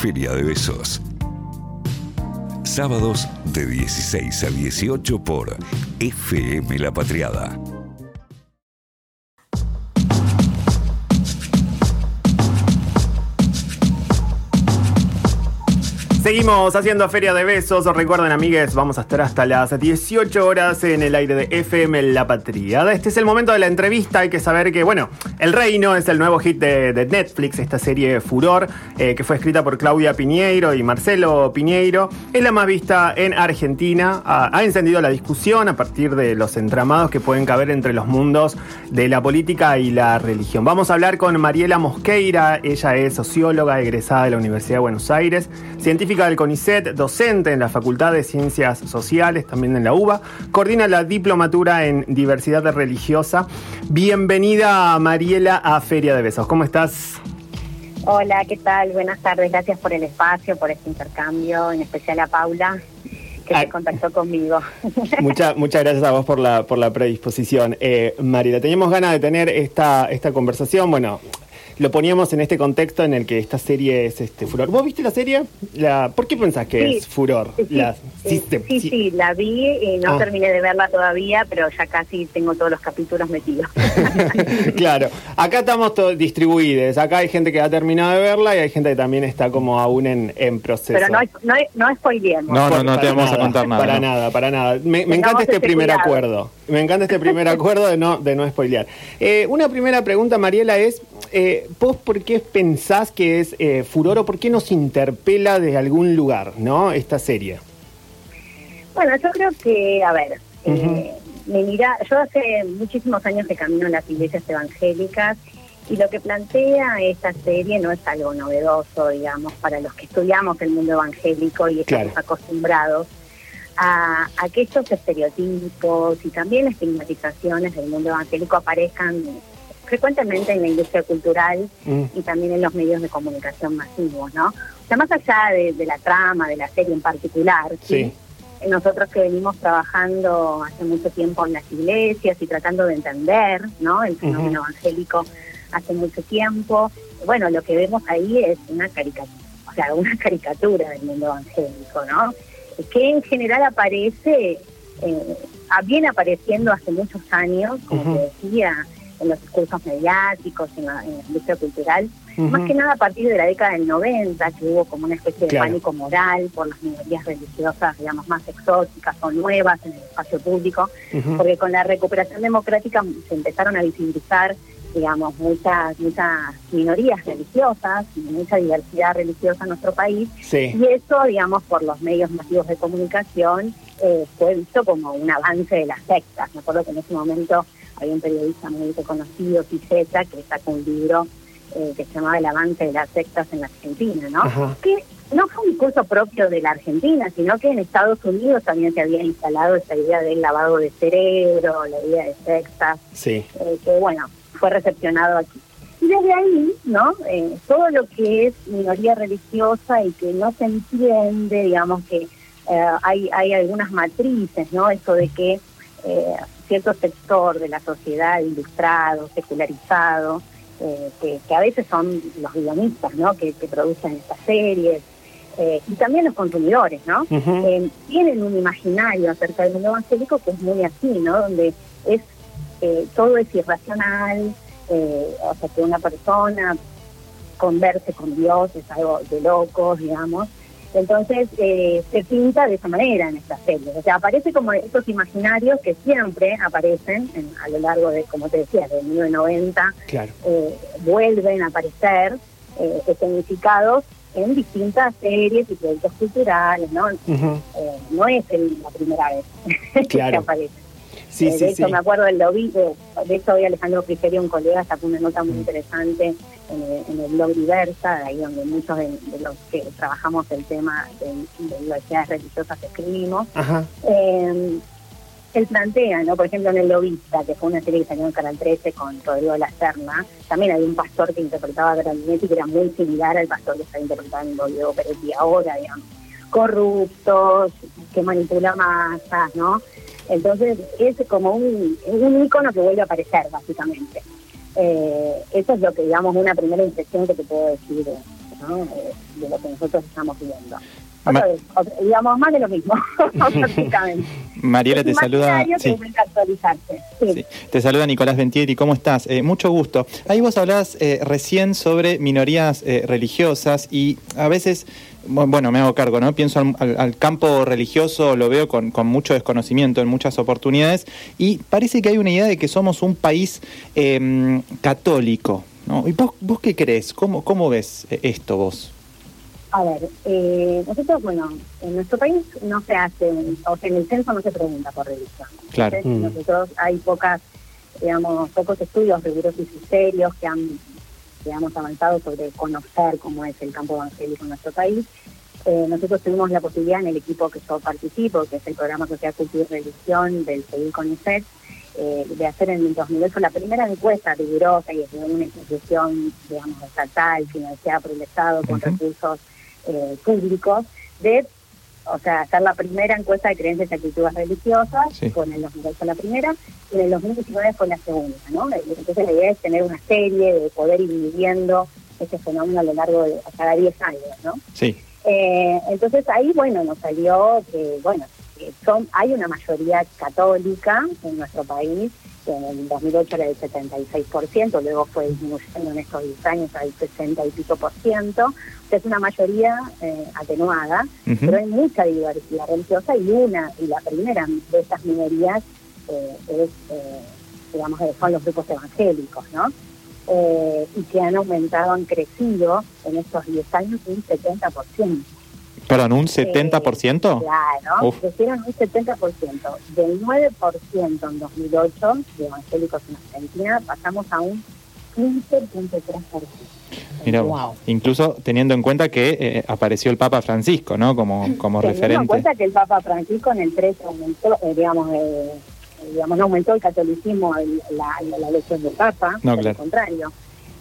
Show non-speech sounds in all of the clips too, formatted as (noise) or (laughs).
Feria de Besos. Sábados de 16 a 18 por FM La Patriada. Seguimos haciendo Feria de Besos. Recuerden, amigues, vamos a estar hasta las 18 horas en el aire de FM La Patriada. Este es el momento de la entrevista. Hay que saber que, bueno, El Reino es el nuevo hit de, Netflix, esta serie Furor, eh, que fue escrita por Claudia Piñeiro y Marcelo Piñeiro. Es la más vista en Argentina. Ha, ha encendido la discusión a partir de los entramados que pueden caber entre los mundos de la política y la religión. Vamos a hablar con Mariela Mosqueira. Ella es socióloga egresada de la Universidad de Buenos Aires, científica del CONICET, docente en la Facultad de Ciencias Sociales, también en la UBA, coordina la diplomatura en diversidad religiosa. Bienvenida, Mariela, a Feria de Besos. ¿Cómo estás? Hola, ¿qué tal? Buenas tardes. Gracias por el espacio, por este intercambio, en especial a Paula que se ah. contactó conmigo. (laughs) Muchas muchas gracias a vos por la, por la predisposición. Eh, Mariela, teníamos ganas de tener esta, esta conversación. Bueno, lo poníamos en este contexto en el que esta serie es este furor. ¿Vos viste la serie? La, ¿Por qué pensás que es furor? Sí, la, sí, sí, la vi y no ah. terminé de verla todavía, pero ya casi tengo todos los capítulos metidos. (laughs) claro, acá estamos todos distribuidos. Acá hay gente que ha terminado de verla y hay gente que también está como aún en, en proceso. Pero no, no, no spoilemos. No, no, no te vamos a contar nada. Para nada, para nada. Me, encanta este primer acuerdo. Me encanta este primer (laughs) acuerdo de no, de no spoilear. Eh, una primera pregunta, Mariela, es eh, ¿vos por qué pensás que es eh, furor o por qué nos interpela desde algún lugar, ¿no? Esta serie. Bueno, yo creo que, a ver, eh, me mira, yo hace muchísimos años que camino en las iglesias evangélicas y lo que plantea esta serie no es algo novedoso, digamos, para los que estudiamos el mundo evangélico y estamos acostumbrados a, a, que estos estereotipos y también estigmatizaciones del mundo evangélico aparezcan frecuentemente en la industria cultural mm. y también en los medios de comunicación masivos, ¿no? O sea, más allá de, la trama, de la serie en particular, ¿sí? nosotros que venimos trabajando hace mucho tiempo en las iglesias y tratando de entender, ¿no? El fenómeno evangélico hace mucho tiempo, bueno, lo que vemos ahí es una caricatura, o sea, una (laughs) caricatura del mundo evangélico, ¿no? Que en general aparece, eh, viene apareciendo hace muchos años, como te decía, en los discursos mediáticos, en la, industria cultural, más que nada a partir de la década del 90, que hubo como una especie de pánico moral por las minorías religiosas, digamos, más exóticas o nuevas en el espacio público, porque con la recuperación democrática se empezaron a visibilizar digamos, muchas, muchas minorías religiosas y mucha diversidad religiosa en nuestro país. Y eso, digamos, por los medios masivos de comunicación, eh, fue visto como un avance de las sectas. Me acuerdo que en ese momento hay un periodista muy reconocido, Pizeta, que sacó un libro eh, que se llamaba El avance de las sectas en la Argentina, ¿no? Que no fue un discurso propio de la Argentina, sino que en Estados Unidos también se había instalado esta idea del lavado de cerebro, la idea de sectas, sí. Eh, que bueno, fue recepcionado aquí. Y desde ahí, ¿no? Eh, todo lo que es minoría religiosa y que no se entiende, digamos que hay, hay algunas matrices, ¿no? Eso de que cierto sector de la sociedad ilustrado, secularizado, eh, que, a veces son los guionistas ¿no? que, producen estas series, eh, y también los consumidores, ¿no? Eh, tienen un imaginario acerca del mundo evangélico que es muy así, ¿no? Donde es todo es irracional, o sea, que una persona converse con Dios es algo de locos, digamos, entonces eh, se pinta de esa manera en estas series. O sea, aparece como estos imaginarios que siempre aparecen a lo largo de, como te decía, de 1990, eh, vuelven a aparecer eh, escenificados en distintas series y proyectos culturales, ¿no? no es la primera vez (laughs) que aparece. Sí, eh, de hecho, me acuerdo del lobby, de, de hecho hoy Alejandro Frigerio, un colega, sacó una nota muy interesante en, el blog Diversa, ahí donde muchos de, los que trabajamos el tema de, de universidades religiosas escribimos. Eh, él plantea, ¿no? Por ejemplo, en El Lobista, que fue una serie que salió en Canal 13 con Rodrigo La Serna, también había un pastor que interpretaba a Grandinetti que era muy similar al pastor que está interpretando Diego Peretti ahora, digamos. Corruptos, que manipula masas, ¿no? Entonces es como un, un icono que vuelve a aparecer, básicamente. Eh, eso es lo que, digamos, una primera impresión que te puedo decir ¿no? Eh, de lo que nosotros estamos viviendo. Otra vez, otra- digamos, más de lo mismo, (laughs) prácticamente. (laughs) Mariela te saluda. sí. Te saluda Nicolás Ventieri, ¿cómo estás? Eh, mucho gusto. Ahí vos hablabas recién sobre minorías religiosas y a veces, bueno, me hago cargo, ¿no? Pienso al, al- al campo religioso, lo veo con, con mucho desconocimiento en muchas oportunidades y parece que hay una idea de que somos un país eh, católico, ¿no? ¿Y vos, vos qué crees? ¿Cómo, cómo ves eh, esto vos? A ver, eh, nosotros, bueno, en nuestro país no se hace, o sea, en el censo no se pregunta por religión. Claro. Entonces, Mm. Nosotros hay pocas, digamos, pocos estudios rigurosos y serios que han, digamos, avanzado sobre conocer cómo es el campo evangélico en nuestro país. Eh, nosotros tuvimos la posibilidad en el equipo que yo participo, que es el programa Sociedad, Cultura y Religión del CEDIL CONICET, eh, de hacer en el 2008 la primera encuesta rigurosa y desde una institución, digamos, estatal, financiada por el Estado, con recursos eh, públicos, de, o sea, hacer la primera encuesta de creencias y actitudes religiosas, Sí. fue en el 2008 la primera, y en el 2019 fue la segunda, ¿no? Entonces la idea es tener una serie de poder ir midiendo este fenómeno a lo largo de cada 10 años, ¿no? Sí, Eh, entonces ahí, bueno, nos salió que, bueno, son, hay una mayoría católica en nuestro país, en el 2008 era del 76%, luego fue disminuyendo en estos 10 años al 60 y pico por ciento, o sea, es una mayoría eh, atenuada, pero hay mucha diversidad religiosa y una, y la primera de estas minorías eh, es, eh, digamos, eh, son los grupos evangélicos, ¿no? Eh, y que han aumentado, han crecido en estos 10 años un 70%. Perdón, ¿un 70%? Claro, Uf. crecieron un 70%. Del 9% en 2008 de evangélicos en Argentina pasamos a un 15.3%. Mira, Wow. incluso teniendo en cuenta que eh, apareció el Papa Francisco, ¿no? Como, como Teniendo en referente. cuenta que el Papa Francisco en el 13 aumentó, eh, digamos, eh, digamos, no aumentó el catolicismo el- la, la, la elección del Papa, No, al contrario.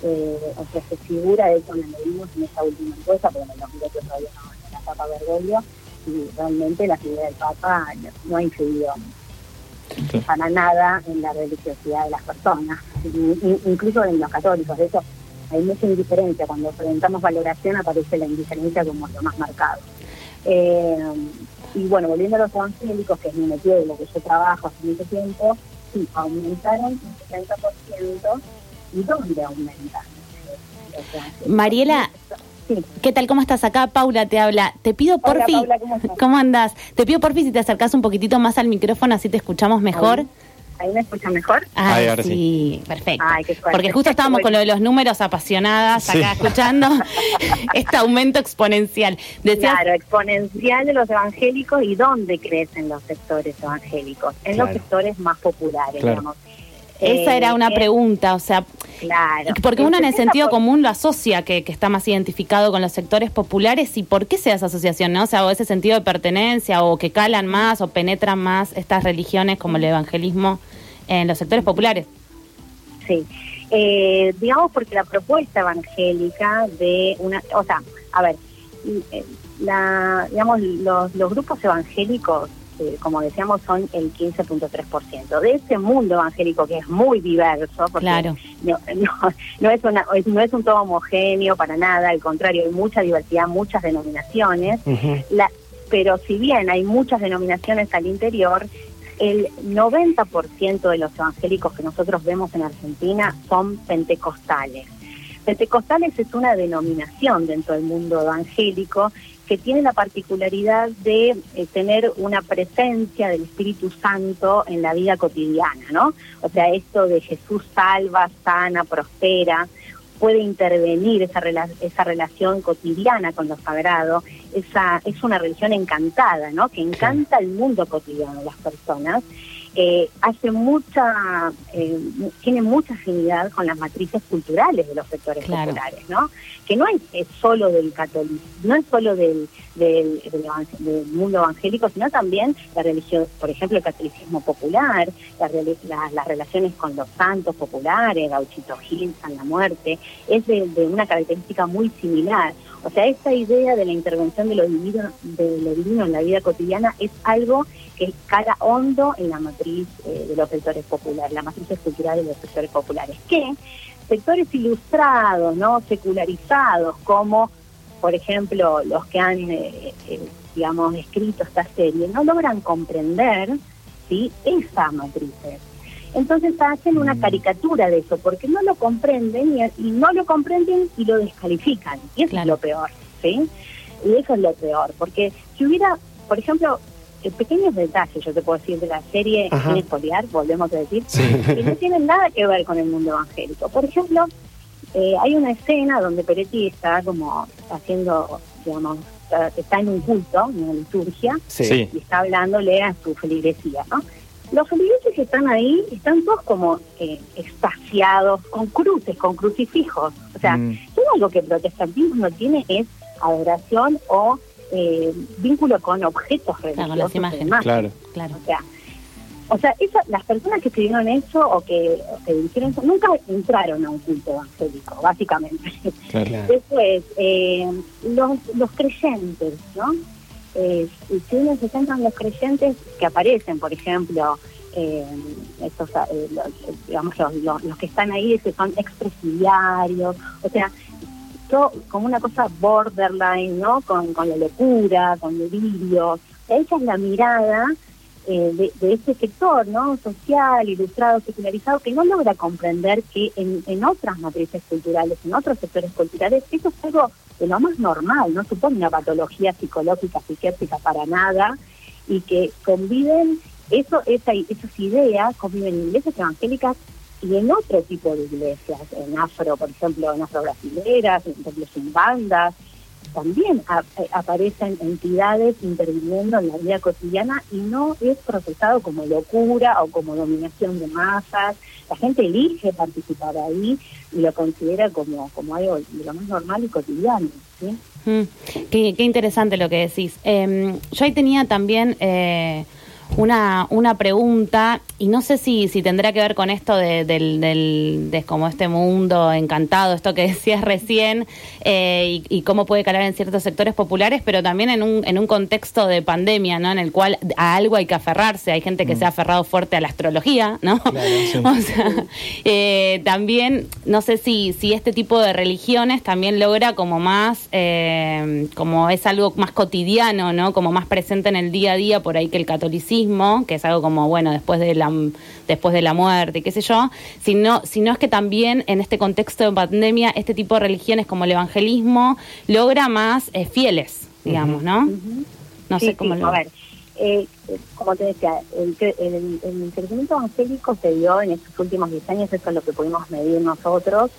Eh, o sea, se figura, de hecho, lo medimos en esta última encuesta, porque en el 2008 todavía no era Papa Bergoglio, y realmente la figura del Papa no, no ha influido para nada en la religiosidad de las personas, in- in- incluso en los católicos. De hecho, hay mucha indiferencia. Cuando presentamos valoración aparece la indiferencia como lo más marcado. Eh, y bueno, volviendo a los evangélicos, que es mi metido de lo que yo trabajo hace mucho tiempo, sí, aumentaron un 60%. ¿Y dónde aumentan? Mariela, Sí. ¿qué tal? ¿Cómo estás acá? Paula te habla. Te pido Hola, porfi. Paula, ¿cómo estás? andás? Te pido porfi si te acercás un poquitito más al micrófono así te escuchamos mejor. ¿Ahí me escuchan mejor? Ahí, Ay, ahora sí, perfecto. Ay, qué suerte. Porque justo estábamos con lo de los números apasionadas acá Sí. escuchando (laughs) este aumento exponencial. Decías, Claro, exponencial de los evangélicos y dónde crecen los sectores evangélicos, en Claro. los sectores más populares, Claro. digamos. Esa Eh, era una eh, pregunta, o sea, Claro. porque uno en el 70%, sentido común lo asocia que, que está más identificado con los sectores populares y por qué se da esa asociación, ¿no? O sea, o ese sentido de pertenencia o que calan más o penetran más estas religiones como el evangelismo en los sectores populares. Sí. Eh, digamos porque la propuesta evangélica de una, o sea, a ver, eh, la, digamos los, los grupos evangélicos, eh, como decíamos, son el 15.3%. De ese mundo evangélico que es muy diverso, porque Claro. no, no, no es una, no es un todo homogéneo para nada, al contrario, hay mucha diversidad, muchas denominaciones. La, pero si bien hay muchas denominaciones al interior, el 90% de los evangélicos que nosotros vemos en Argentina son pentecostales. Pentecostales es una denominación dentro del mundo evangélico que tiene la particularidad de eh, tener una presencia del Espíritu Santo en la vida cotidiana, ¿no? O sea, esto de Jesús salva, sana, prospera, puede intervenir esa, rela- esa relación cotidiana con lo sagrado, esa es una religión encantada, ¿no? Que encanta el mundo cotidiano de las personas. Eh, hace mucha, eh, tiene mucha afinidad con las matrices culturales de los sectores Claro. populares, ¿no? Que no es, es solo del catolicismo, no es solo del, del, del del mundo evangélico, sino también la religión, por ejemplo, el catolicismo popular, la la- las relaciones con los santos populares, Gauchito Gil, San la Muerte, es de, de una característica muy similar. O sea, esta idea de la intervención de lo divino, de lo divino en la vida cotidiana es algo que cala hondo en la matriz eh, de los sectores populares, la matriz cultural de los sectores populares, que sectores ilustrados, no secularizados, como por ejemplo, los que han, eh, eh, digamos, escrito esta serie, no logran comprender ¿sí? esa matrices. Entonces hacen una Mm. caricatura de eso, porque no lo comprenden y, y no lo comprenden y lo descalifican. Y eso Claro. es lo peor, ¿sí? Y eso es lo peor, porque si hubiera, por ejemplo, eh, pequeños detalles, yo te puedo decir de la serie, Ajá. sin espoliar, volvemos a decir, que no tienen nada que ver con el mundo evangélico. Por ejemplo, eh, hay una escena donde Peretti está como haciendo, digamos, está- en un culto, en una liturgia. Sí. y está hablándole a su feligresía, ¿no? Los feligreses que están ahí están todos como eh, extasiados, con cruces, con crucifijos. O sea, Mm. todo algo que el protestantismo no tiene es adoración o eh, vínculo con objetos religiosos. con las imágenes. demás. Claro. Claro. O sea, o sea eso, las personas que escribieron eso o que, o que dijeron eso nunca entraron a un culto evangélico, básicamente. Claro. (laughs) Claro. Después, eh, los, los creyentes, ¿no? Eh, y si uno se centra en los creyentes que aparecen, por ejemplo, eh, estos, eh, los, digamos, los, los- que están ahí, que son expresidiarios, o sea, todo como una cosa borderline, ¿no? Con, con la locura, con delirios. Esa es la mirada eh, de, de este sector, ¿no? Social, ilustrado, secularizado, que no logra comprender que en, en otras matrices culturales, en otros sectores culturales, eso es algo de lo más normal, no supone una patología psicológica, psiquiátrica para nada, y que conviven, eso, esa, esas ideas conviven en iglesias evangélicas y en otro tipo de iglesias, en afro, por ejemplo, en afro-brasileras, en templos sin bandas, también a- eh, aparecen entidades interviniendo en la vida cotidiana y no es procesado como locura o como dominación de masas. La gente elige participar ahí y lo considera como, como algo de lo más normal y cotidiano. ¿sí? Mm, qué, interesante lo que decís. Eh, yo ahí tenía también eh, una, una pregunta, y no sé si, si tendrá que ver con esto de, del, del- de como este mundo encantado, esto que (laughs) decías recién, eh, y, y cómo puede calar en ciertos sectores populares, pero también en un, en un contexto de pandemia, ¿no? En el cual a algo hay que aferrarse. Hay gente que se ha aferrado fuerte a la astrología, ¿no? (laughs) o sea, eh, también, no sé si, si este tipo de religiones también logra como más, eh, como es algo más cotidiano, ¿no? Como más presente en el día a día, por ahí que el catolicismo, que es algo como, bueno, después de la, después de la muerte, qué sé yo, sino, sino es que también en este contexto de pandemia, este tipo de religiones como el evangelismo logra más eh, fieles, digamos, ¿no? No Sí, sé cómo sí, lo... A ver, eh, como te decía, el, cre- el- el crecimiento evangélico se dio en estos últimos 10 años, eso es lo que pudimos medir nosotros,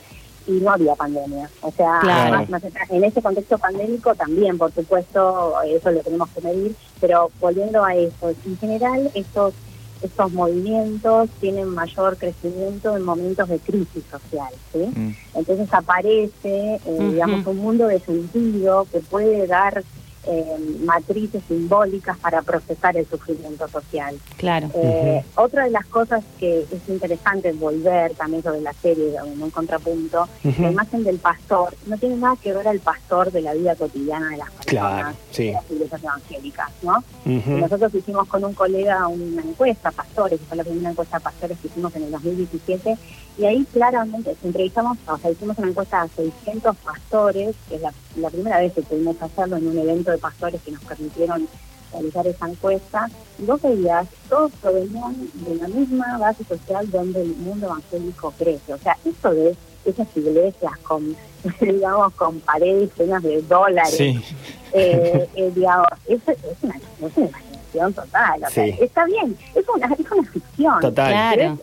y no había pandemia. O sea, Claro. más- más allá- en ese contexto pandémico también, por supuesto, eso lo tenemos que medir, pero volviendo a eso, en general estos estos movimientos tienen mayor crecimiento en momentos de crisis social, ¿sí? Mm. Entonces aparece, eh, Ujú. digamos, un mundo de sentido que puede dar eh, matrices simbólicas para procesar el sufrimiento social. Claro. Eh, Otra de las cosas que es interesante volver también sobre la serie, en un contrapunto, Ujú. la imagen del pastor no tiene nada que ver al pastor de la vida cotidiana de las personas Claro, sí. de las iglesias evangélicas, ¿no? Nosotros hicimos con un colega una encuesta, pastores, que fue la primera encuesta a pastores que hicimos en el 2017, y ahí claramente entrevistamos, o sea, hicimos una encuesta a 600 pastores, que es la, la primera vez que pudimos hacerlo en un evento de pastores que nos permitieron realizar esa encuesta, y vos veías, todos provenían de la misma base social donde el mundo evangélico crece. O sea, eso de esas iglesias con, (laughs) digamos, con paredes llenas de dólares, Sí. eh, eh, digamos, es, es una, es una imaginación total. O sea, Sí. está bien, es una, es una ficción. Total. Claro.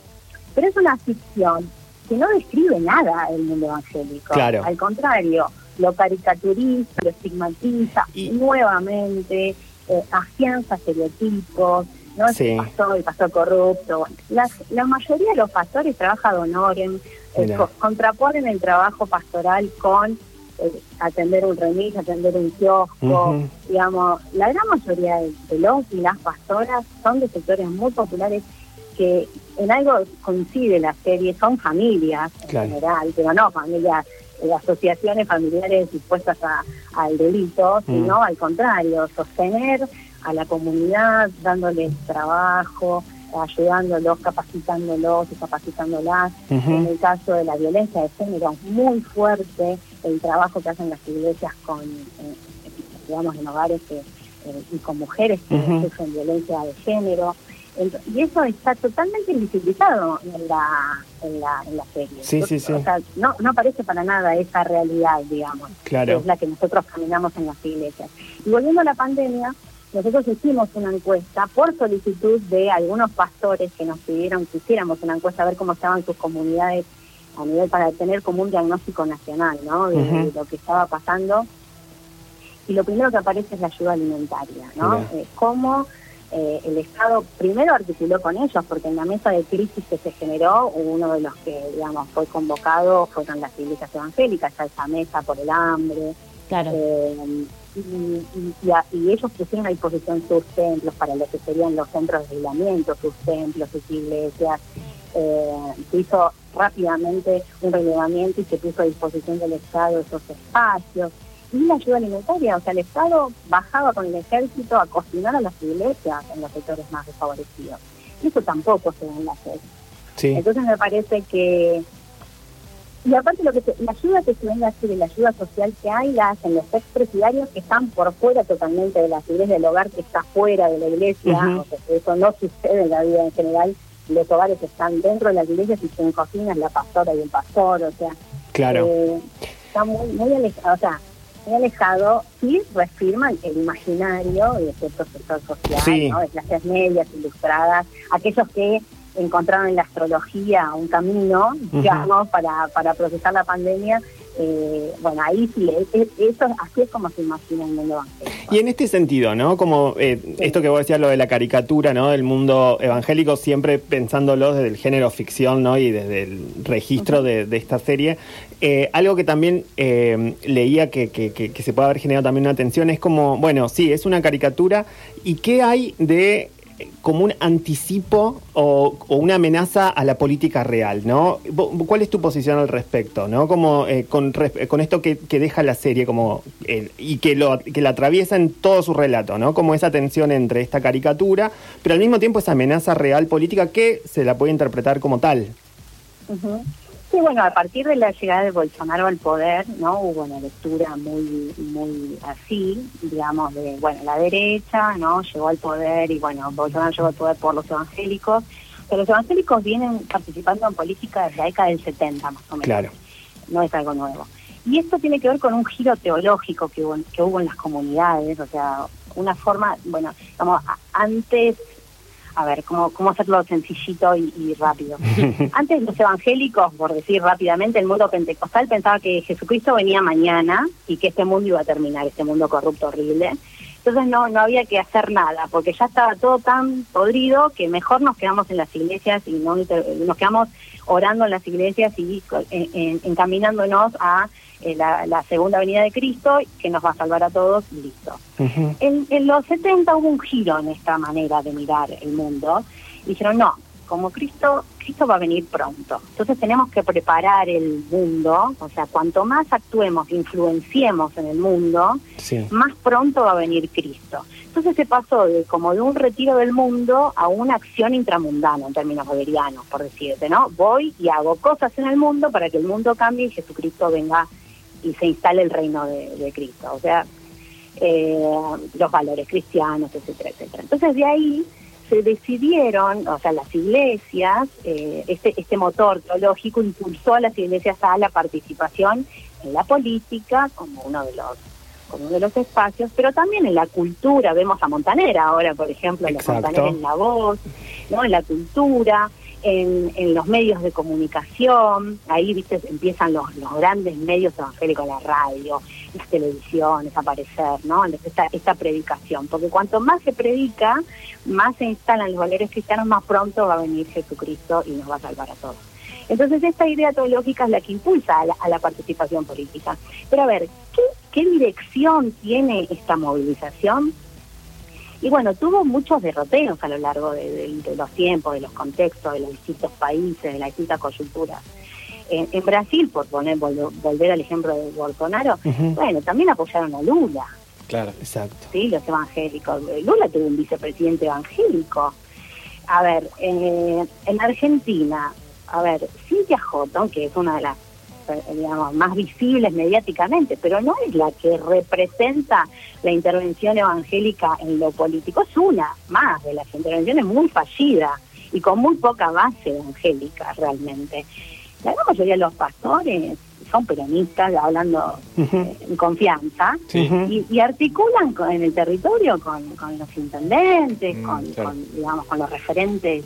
Pero es, una ficción que no describe nada el mundo evangélico. Claro. Al contrario, lo caricaturiza, lo estigmatiza Y- nuevamente, eh, afianza estereotipos, no Sí. el pastor, el pastor corrupto. La, la mayoría de los pastores trabaja de honorem, eh, co- contraponen el trabajo pastoral con eh, atender un remis, atender un kiosco, digamos, la gran mayoría de, de los y las pastoras son de sectores muy populares que en algo coincide la serie, son familias en Claro. general, pero no familias, eh, asociaciones familiares dispuestas a- al delito, Mm. sino al contrario, sostener a la comunidad, dándoles trabajo, ayudándolos, capacitándolos y capacitándolas. Ujú. En el caso de la violencia de género, muy fuerte, el trabajo que hacen las iglesias con, eh, digamos, en hogares que, eh, y con mujeres que sufren violencia de género. Y eso está totalmente invisibilizado en la, en la, en la serie. Sí, sí, sí. O sea, no, no aparece para nada esa realidad, digamos, claro. que es la que nosotros caminamos en las iglesias. Y volviendo a la pandemia, nosotros hicimos una encuesta por solicitud de algunos pastores que nos pidieron que hiciéramos una encuesta a ver cómo estaban sus comunidades a nivel para tener como un diagnóstico nacional, ¿no? De, lo que estaba pasando. Y lo primero que aparece es la ayuda alimentaria, ¿no? Eh, cómo eh, el Estado primero articuló con ellos, porque en la mesa de crisis que se generó, uno de los que, digamos, fue convocado fueron las iglesias evangélicas, a esa mesa por el hambre. Claro. Eh, y, ellos pusieron a disposición sus templos para lo que serían los centros de aislamiento, sus templos, sus iglesias. Eh, se hizo rápidamente un relevamiento y se puso a disposición del Estado esos espacios. Y la ayuda alimentaria, o sea, el Estado bajaba con el ejército a cocinar a las iglesias en los sectores más desfavorecidos. Y eso tampoco se ve en la serie. Entonces me parece que y aparte lo que la ayuda que se venga a hacer, la ayuda social que hay, la hacen los expresidarios que están por fuera totalmente de la iglesia del hogar, que está fuera de la iglesia, eso no sucede en la vida en general, los hogares están dentro de las iglesias y se cocinas la pastora y el pastor, o sea, claro. Eh, está muy, muy alejado, o sea, muy alejado, sí reafirman el imaginario de cierto sector social, ¿no? de clases medias, ilustradas, aquellos que encontraron en la astrología un camino, digamos, para, para procesar la pandemia. Eh, bueno, ahí sí, eso así es como se imagina el mundo evangélico. Y en este sentido, ¿no? Como eh, esto que vos decías, lo de la caricatura, ¿no? Del mundo evangélico, siempre pensándolo desde el género ficción, ¿no? Y desde el registro de, esta serie. Eh, algo que también leía que, que, que se puede haber generado también una atención es como, bueno, sí, es una caricatura. ¿Y qué hay de como un anticipo o, una amenaza a la política real, ¿no? ¿Cuál es tu posición al respecto, ¿no? Como eh, con, con, esto que, deja la serie como y que lo que la atraviesa en todo su relato, ¿no? Como esa tensión entre esta caricatura, pero al mismo tiempo esa amenaza real política que se la puede interpretar como tal. Sí, bueno, a partir de la llegada de Bolsonaro al poder, ¿no? Hubo una lectura muy muy así, digamos, de, bueno, la derecha, ¿no? Llegó al poder y, bueno, Bolsonaro llegó al poder por los evangélicos, pero los evangélicos vienen participando en política desde la década del 70, más o menos. Claro. No es algo nuevo. Y esto tiene que ver con un giro teológico que hubo, que hubo en las comunidades, o sea, una forma, bueno, como antes a ver, cómo, cómo hacerlo sencillito y, rápido. (laughs) Antes los evangélicos, por decir rápidamente, el mundo pentecostal pensaba que Jesucristo venía mañana y que este mundo iba a terminar, este mundo corrupto horrible. Entonces no, no había que hacer nada, porque ya estaba todo tan podrido que mejor nos quedamos en las iglesias y no nos quedamos orando en las iglesias y encaminándonos a eh, la, segunda venida de Cristo, que nos va a salvar a todos, listo. en, los 70 hubo un giro en esta manera de mirar el mundo. Y dijeron, no, como Cristo, Cristo va a venir pronto. Entonces tenemos que preparar el mundo, o sea, cuanto más actuemos, influenciemos en el mundo, más pronto va a venir Cristo. Entonces se pasó de como de un retiro del mundo a una acción intramundana en términos boberianos, por decirte, ¿no? Voy y hago cosas en el mundo para que el mundo cambie y Jesucristo venga y se instale el reino de, Cristo, o sea, eh, los valores cristianos, etcétera, etcétera. Entonces de ahí se decidieron, o sea, las iglesias, eh, este, este motor teológico impulsó a las iglesias a la participación en la política como uno de los como uno de los espacios, pero también en la cultura, vemos a Montanera ahora, por ejemplo, los Montanera en la voz, ¿no? en la cultura, en, en, los medios de comunicación, ahí viste empiezan los, los grandes medios evangélicos, la radio, las televisiones, aparecer, ¿no? Esta, esta predicación, porque cuanto más se predica, más se instalan los valores cristianos, más pronto va a venir Jesucristo y nos va a salvar a todos. Entonces esta idea teológica es la que impulsa a la, participación política. Pero a ver, ¿qué, ¿qué dirección tiene esta movilización? Y bueno, tuvo muchos derroteos a lo largo de, los tiempos, de los contextos, de los distintos países, de las distintas coyunturas. En, Brasil, por poner volver al ejemplo de Bolsonaro, bueno, también apoyaron a Lula. Claro, exacto. Sí, los evangélicos. Lula tuvo un vicepresidente evangélico. A ver, en Argentina, a ver, Cintia Houghton, que es una de las eh, digamos, más visibles mediáticamente, pero no es la que representa la intervención evangélica en lo político, es una más de las intervenciones muy fallidas y con muy poca base evangélica realmente. La gran mayoría de los pastores son peronistas, hablando eh, en confianza, y, y articulan con- en el territorio con, con los intendentes, Mm, con, claro. con, digamos, con los referentes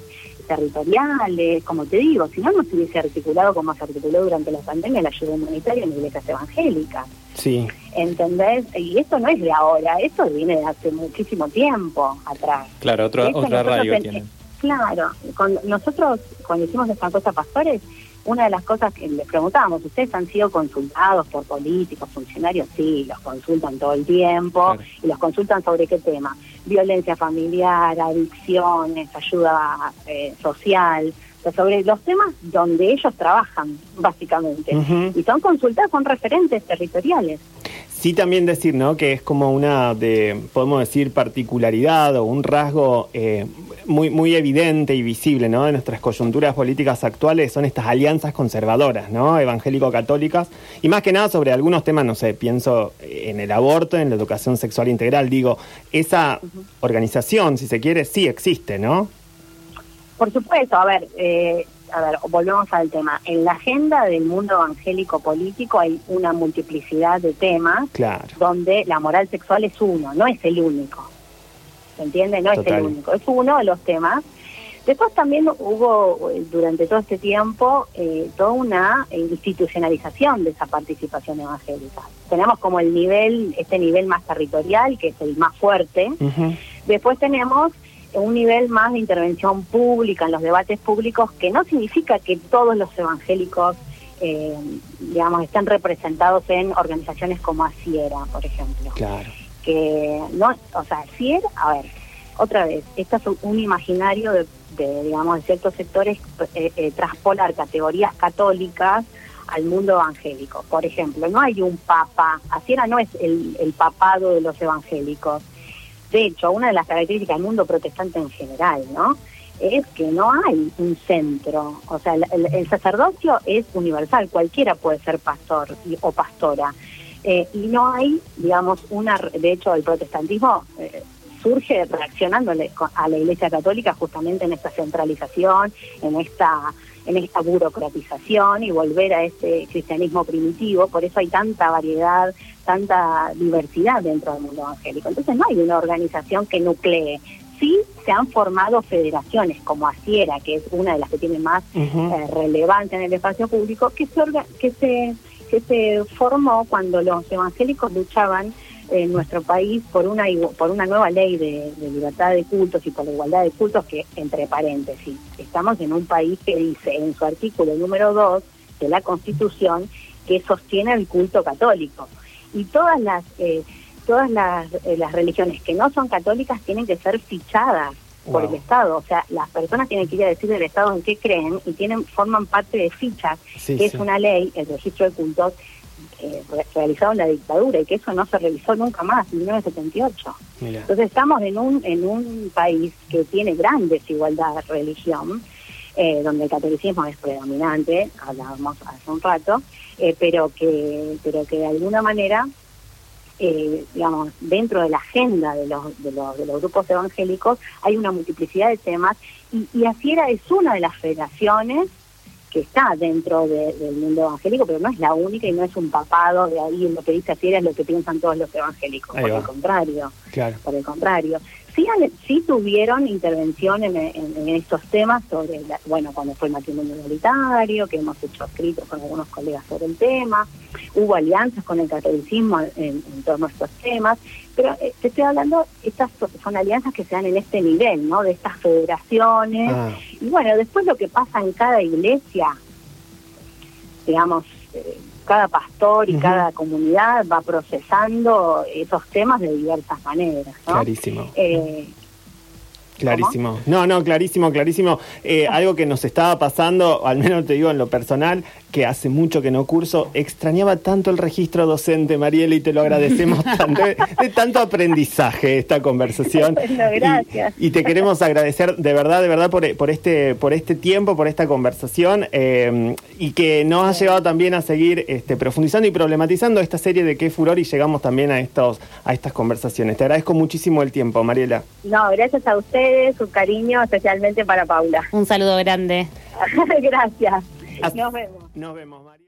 territoriales, como te digo, si no, no se hubiese articulado como se articuló durante la pandemia la ayuda humanitaria en iglesias evangélicas. Sí. ¿Entendés? Y esto no es de ahora, esto viene de hace muchísimo tiempo atrás. Claro, otro, otra radio tienen. Claro, con, nosotros cuando hicimos esta cosa pastores, una de las cosas que les preguntábamos, ¿ustedes han sido consultados por políticos, funcionarios? Sí, los consultan todo el tiempo Claro. y los consultan sobre qué tema, violencia familiar, adicciones, ayuda eh, social, sobre los temas donde ellos trabajan, básicamente. Y son consultados, son referentes territoriales. Sí, también decir, ¿no? Que es como una de, podemos decir, particularidad o un rasgo eh, muy, muy evidente y visible, ¿no? De nuestras coyunturas políticas actuales son estas alianzas conservadoras, ¿no? Evangélico-católicas. Y más que nada sobre algunos temas, no sé, pienso en el aborto, en la educación sexual integral. Digo, esa organización, si se quiere, sí existe, ¿no? Por supuesto, a ver, eh, a ver, volvemos al tema. En la agenda del mundo evangélico político hay una multiplicidad de temas Claro. donde la moral sexual es uno, no es el único. ¿Se entiende? No es el único, es uno de los temas. Después también hubo durante todo este tiempo eh, toda una institucionalización de esa participación evangélica. Tenemos como el nivel, este nivel más territorial, que es el más fuerte. Después tenemos un nivel más de intervención pública en los debates públicos, que no significa que todos los evangélicos, eh, digamos, estén representados en organizaciones como Asiera, por ejemplo. Claro. Que no, o sea, Asiera, a ver, otra vez, esto es un imaginario de, de, digamos, de ciertos sectores eh, eh, traspolar categorías católicas al mundo evangélico. Por ejemplo, no hay un papa, Asiera no es el, el papado de los evangélicos. De hecho, una de las características del mundo protestante en general, ¿no? Es que no hay un centro. O sea, el, el- sacerdocio es universal, cualquiera puede ser pastor y- o pastora. Eh, y no hay, digamos, una. De hecho, el protestantismo eh, surge reaccionándole a la Iglesia Católica justamente en esta centralización, en esta en esta burocratización y volver a este cristianismo primitivo, por eso hay tanta variedad, tanta diversidad dentro del mundo evangélico. Entonces no hay una organización que nuclee. Sí se han formado federaciones como Asiera, que es una de las que tiene más eh, relevancia en el espacio público, que se, orga- que se, que se formó cuando los evangélicos luchaban en nuestro país por una por una nueva ley de, de libertad de cultos y por la igualdad de cultos que, entre paréntesis, estamos en un país que dice en su artículo número 2 de la Constitución que sostiene el culto católico. Y todas las... eh, todas las, eh, las religiones que no son católicas tienen que ser fichadas por el Estado. O sea, las personas tienen que ir a decir al Estado en qué creen y tienen forman parte de fichas, Sí, que sí. es una ley, el registro de cultos, eh, en la dictadura y que eso no se realizó nunca más, en 1978. Mira. Entonces estamos en un, en un país que tiene gran desigualdad de religión, eh, donde el catolicismo es predominante, hablábamos hace un rato, eh, pero, que, pero que de alguna manera, eh, digamos, dentro de la agenda de los, de, los, de los grupos evangélicos hay una multiplicidad de temas y, y Asiera es una de las federaciones que está dentro de- del mundo evangélico, pero no es la única y no es un papado de ahí lo que dice Asiera es lo que piensan todos los evangélicos, Ahí por va. el contrario Claro. por el contrario. Sí, sí tuvieron intervención en, en- en estos temas sobre, la- bueno, cuando fue el matrimonio igualitario, que hemos hecho escritos con algunos colegas sobre el tema, hubo alianzas con el catolicismo en, en todos nuestros temas, pero eh, te estoy hablando, estas so- son alianzas que se dan en este nivel, ¿no? De estas federaciones. Ah. Y bueno, después lo que pasa en cada iglesia, digamos, eh, cada pastor y cada comunidad va procesando esos temas de diversas maneras, ¿no? Clarísimo. Eh, Clarísimo. No, no, clarísimo, clarísimo. Eh, algo que nos estaba pasando, al menos te digo en lo personal, que hace mucho que no curso. Extrañaba tanto el registro docente, Mariela, y te lo agradecemos (laughs) tanto. De, de tanto aprendizaje esta conversación. Bueno, gracias. Y, y te queremos agradecer de verdad, de verdad, por, por este, por este tiempo, por esta conversación, eh, y que nos ha llevado también a seguir este, profundizando y problematizando esta serie de qué furor y llegamos también a estos, a estas conversaciones. Te agradezco muchísimo el tiempo, Mariela. No, gracias a ustedes, su cariño especialmente para Paula. Un saludo grande. (laughs) gracias. Nos vemos. Nos vemos, Mariela.